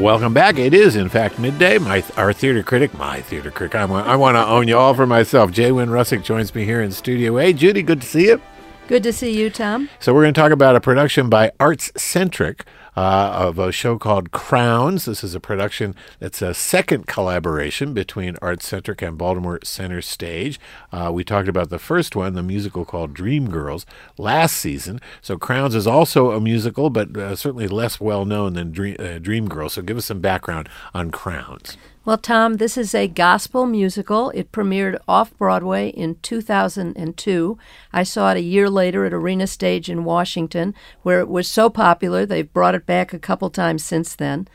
Welcome back. It is, in fact, midday. My our theater critic, my theater critic. I want, I want to own you all for myself. J. Wynn Rousuck joins me here in Studio A. Judy, good to see you. Good to see you, Tom. So we're going to talk about a production by ArtsCentric uh, of a show called Crowns. This is a production that's a second collaboration between ArtsCentric and Baltimore Center Stage. Uh, we talked about the first one, the musical called Dreamgirls, last season. So Crowns is also a musical, but uh, certainly less well known than Dream, uh, Dreamgirls. So give us some background on Crowns. Well, Tom, this is a gospel musical. It premiered off Broadway in 2002. I saw it a year later at Arena Stage in Washington, where it was so popular they've brought it back a couple times since then.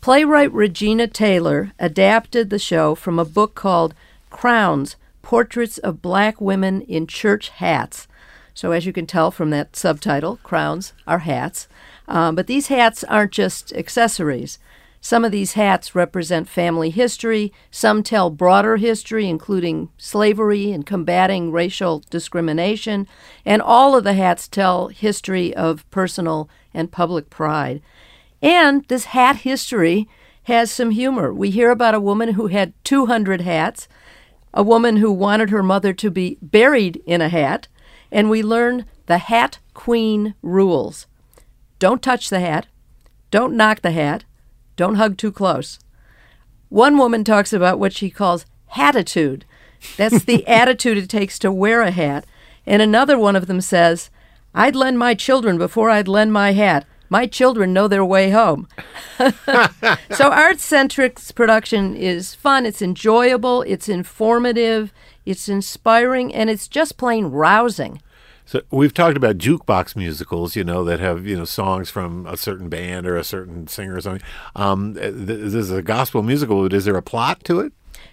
Playwright Regina Taylor adapted the show from a book called Crowns Portraits of Black Women in Church Hats. So, as you can tell from that subtitle, crowns are hats. Um, but these hats aren't just accessories. Some of these hats represent family history, some tell broader history, including slavery and combating racial discrimination, and all of the hats tell history of personal and public pride. And this hat history has some humor. We hear about a woman who had 200 hats, a woman who wanted her mother to be buried in a hat, and we learn the Hat Queen rules. Don't touch the hat, don't knock the hat, don't hug too close. One woman talks about what she calls hatitude. That's the attitude it takes to wear a hat. And another one of them says, I'd lend my children before I'd lend my hat. My children know their way home. so, ArtsCentric's production is fun, it's enjoyable, it's informative, it's inspiring, and it's just plain rousing. So we've talked about jukebox musicals, you know, that have you know songs from a certain band or a certain singer or something. Um, this is a gospel musical. Is there a plot to it?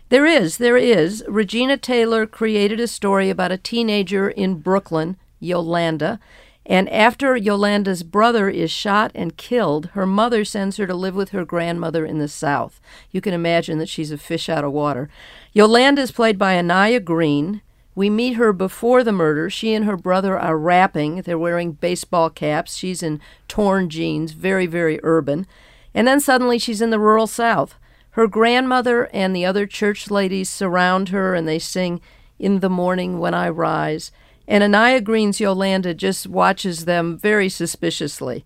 There is. There is. Regina Taylor created a story about a teenager in Brooklyn, Yolanda. And after Yolanda's brother is shot and killed, her mother sends her to live with her grandmother in the South. You can imagine that she's a fish out of water. Yolanda is played by Anaya Green. We meet her before the murder. She and her brother are rapping. They're wearing baseball caps. She's in torn jeans, very, very urban. And then suddenly she's in the rural South. Her grandmother and the other church ladies surround her and they sing, In the Morning When I Rise. And Anaya Green's Yolanda just watches them very suspiciously.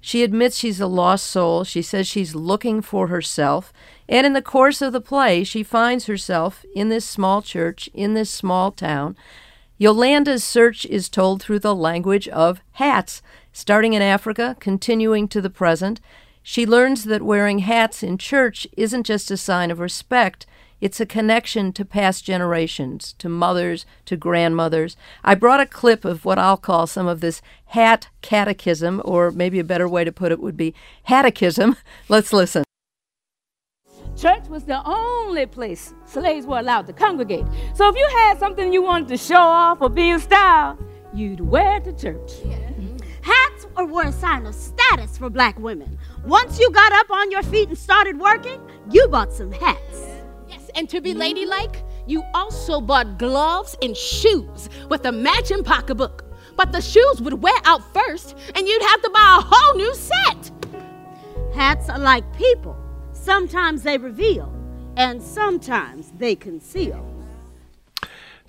She admits she's a lost soul. She says she's looking for herself. And in the course of the play, she finds herself in this small church, in this small town. Yolanda's search is told through the language of hats, starting in Africa, continuing to the present. She learns that wearing hats in church isn't just a sign of respect, it's a connection to past generations, to mothers, to grandmothers. I brought a clip of what I'll call some of this hat catechism, or maybe a better way to put it would be catechism. Let's listen. Church was the only place slaves were allowed to congregate. So if you had something you wanted to show off or be in style, you'd wear it to church. Yeah. Hats were a sign of status for black women. Once you got up on your feet and started working, you bought some hats. And to be ladylike, mm-hmm. you also bought gloves and shoes with a matching pocketbook. But the shoes would wear out first, and you'd have to buy a whole new set. Hats are like people. Sometimes they reveal, and sometimes they conceal.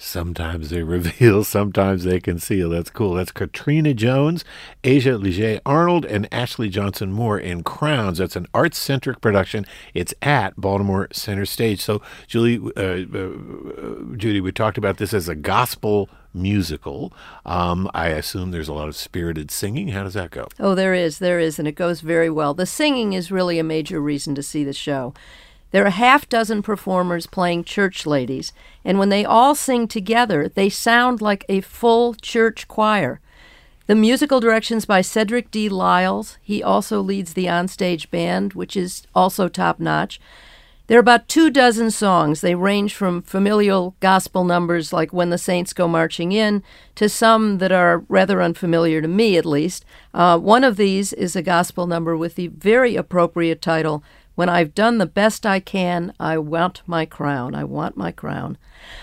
Sometimes they reveal, sometimes they conceal. That's cool. That's Katrina Jones, Asia Leger Arnold, and Ashley Johnson Moore in Crowns. That's an ArtsCentric production. It's at Baltimore Center Stage. So, Julie, uh, uh, Judy, we talked about this as a gospel musical. Um, I assume there's a lot of spirited singing. How does that go? Oh, there is. There is. And it goes very well. The singing is really a major reason to see the show. There are a half dozen performers playing church ladies, and when they all sing together, they sound like a full church choir. The musical directions by Cedric D. Lyles. He also leads the onstage band, which is also top notch. There are about two dozen songs. They range from familial gospel numbers like When the Saints Go Marching In to some that are rather unfamiliar to me, at least. Uh, one of these is a gospel number with the very appropriate title, When I've done the best I can, I want my crown. I want my crown.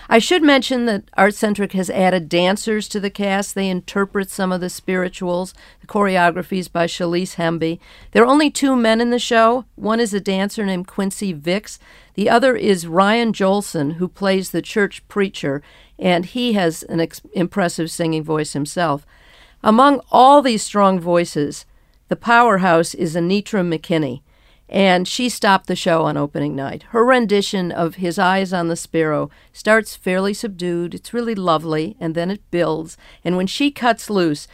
I should mention that ArtsCentric has added dancers to the cast. They interpret some of the spirituals. The choreographies by Shalise Hemby. There are only two men in the show. One is a dancer named Quincy Vicks. The other is Ryan Jolson, who plays the church preacher, and he has an ex- impressive singing voice himself. Among all these strong voices, the powerhouse is Anitra McKinney and she stopped the show on opening night. Her rendition of His Eyes on the Sparrow starts fairly subdued. It's really lovely, and then it builds. And when she cuts loose,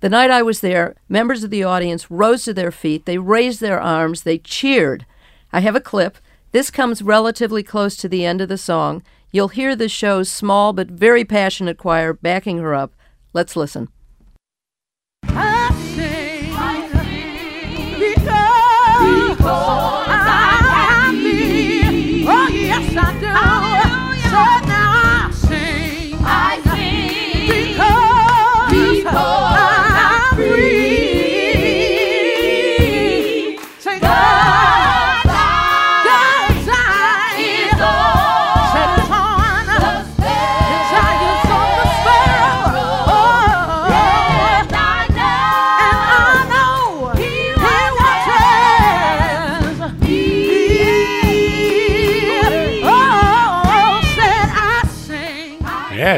the night I was there, members of the audience rose to their feet, they raised their arms, they cheered. I have a clip. This comes relatively close to the end of the song. You'll hear the show's small but very passionate choir backing her up. Let's listen. Yeah,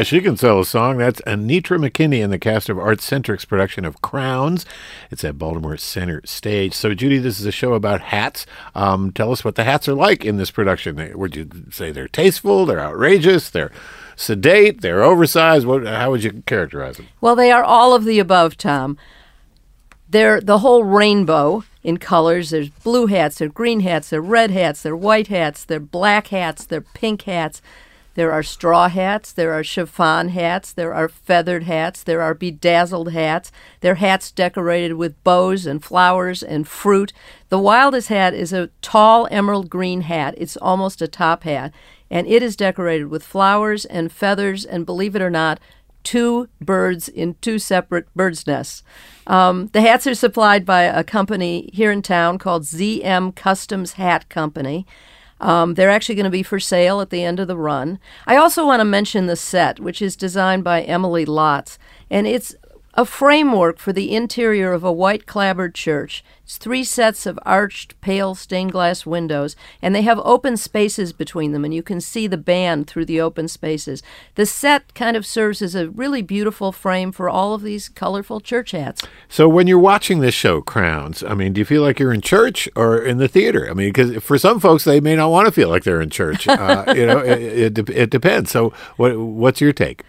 she can sell a song. That's Anitra McKinney in the cast of ArtsCentric's production of Crowns. It's at Baltimore Center Stage. So, Judy, this is a show about hats. Um, tell us what the hats are like in this production. Would you say they're tasteful, they're outrageous, they're sedate, they're oversized? What, how would you characterize them? Well, they are all of the above, Tom. They're the whole rainbow in colors. There's blue hats, there's green hats, there's red hats, there's white hats, there's black hats, there's pink hats. There are straw hats, there are chiffon hats, there are feathered hats, there are bedazzled hats. There are hats decorated with bows and flowers and fruit. The wildest hat is a tall emerald green hat. It's almost a top hat, and it is decorated with flowers and feathers, and believe it or not, two birds in two separate birds' nests. Um, the hats are supplied by a company here in town called ZM Customs Hat Company. Um, they're actually going to be for sale at the end of the run. I also want to mention the set, which is designed by Emily Lotz, and it's a framework for the interior of a white clapboard church. It's three sets of arched, pale stained glass windows, and they have open spaces between them, and you can see the band through the open spaces. The set kind of serves as a really beautiful frame for all of these colorful church hats. So, when you're watching this show, Crowns, I mean, do you feel like you're in church or in the theater? I mean, because for some folks, they may not want to feel like they're in church. Uh, you know, it, it, it depends. So, what, what's your take?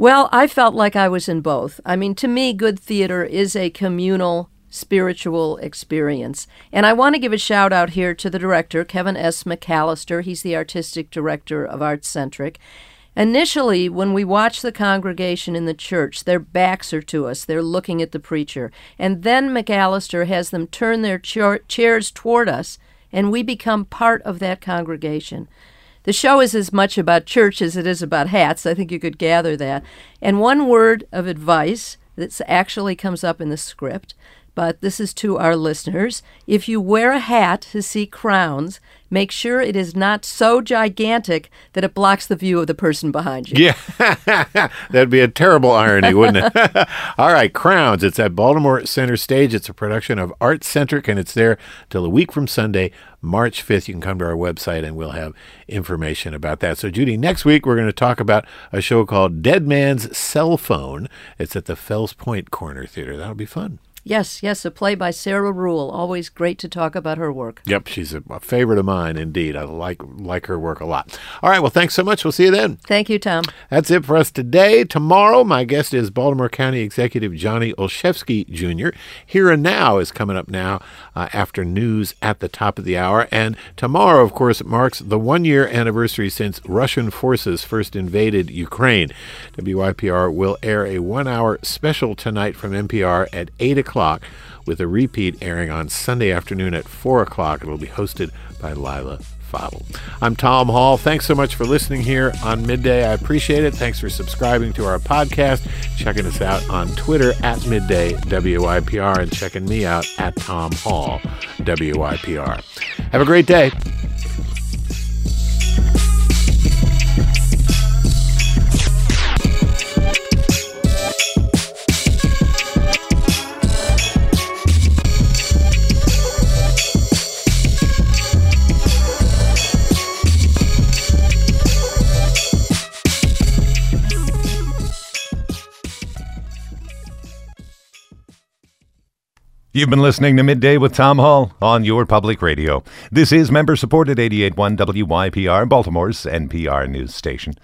Well, I felt like I was in both. I mean, to me, good theater is a communal spiritual experience. And I want to give a shout out here to the director, Kevin S. McAllister. He's the artistic director of ArtsCentric. Initially, when we watch the congregation in the church, their backs are to us. They're looking at the preacher. And then McAllister has them turn their cha- chairs toward us, and we become part of that congregation. The show is as much about church as it is about hats. I think you could gather that. And one word of advice that actually comes up in the script but this is to our listeners. If you wear a hat to see crowns, make sure it is not so gigantic that it blocks the view of the person behind you. Yeah, that'd be a terrible irony, wouldn't it? All right, Crowns. It's at Baltimore Center Stage. It's a production of ArtsCentric, and it's there till a week from Sunday, March 5th. You can come to our website and we'll have information about that. So, Judy, next week we're going to talk about a show called Dead Man's Cell Phone. It's at the Fells Point Corner Theater. That'll be fun. Yes, yes, a play by Sarah Ruhl. Always great to talk about her work. Yep, she's a, a favorite of mine indeed. I like like her work a lot. All right, well, thanks so much. We'll see you then. Thank you, Tom. That's it for us today. Tomorrow, my guest is Baltimore County Executive Johnny Olszewski Jr. Here and Now is coming up now uh, after news at the top of the hour. And tomorrow, of course, marks the one year anniversary since Russian forces first invaded Ukraine. WYPR will air a one hour special tonight from NPR at 8 o'clock o'clock, with a repeat airing on Sunday afternoon at 4 o'clock. It will be hosted by Leila Fadel. I'm Tom Hall. Thanks so much for listening here on Midday. I appreciate it. Thanks for subscribing to our podcast, checking us out on Twitter at Midday WYPR, and checking me out at Tom Hall WYPR. Have a great day. You've been listening to Midday with Tom Hall on your public radio. This is member supported 881 WYPR, Baltimore's NPR news station.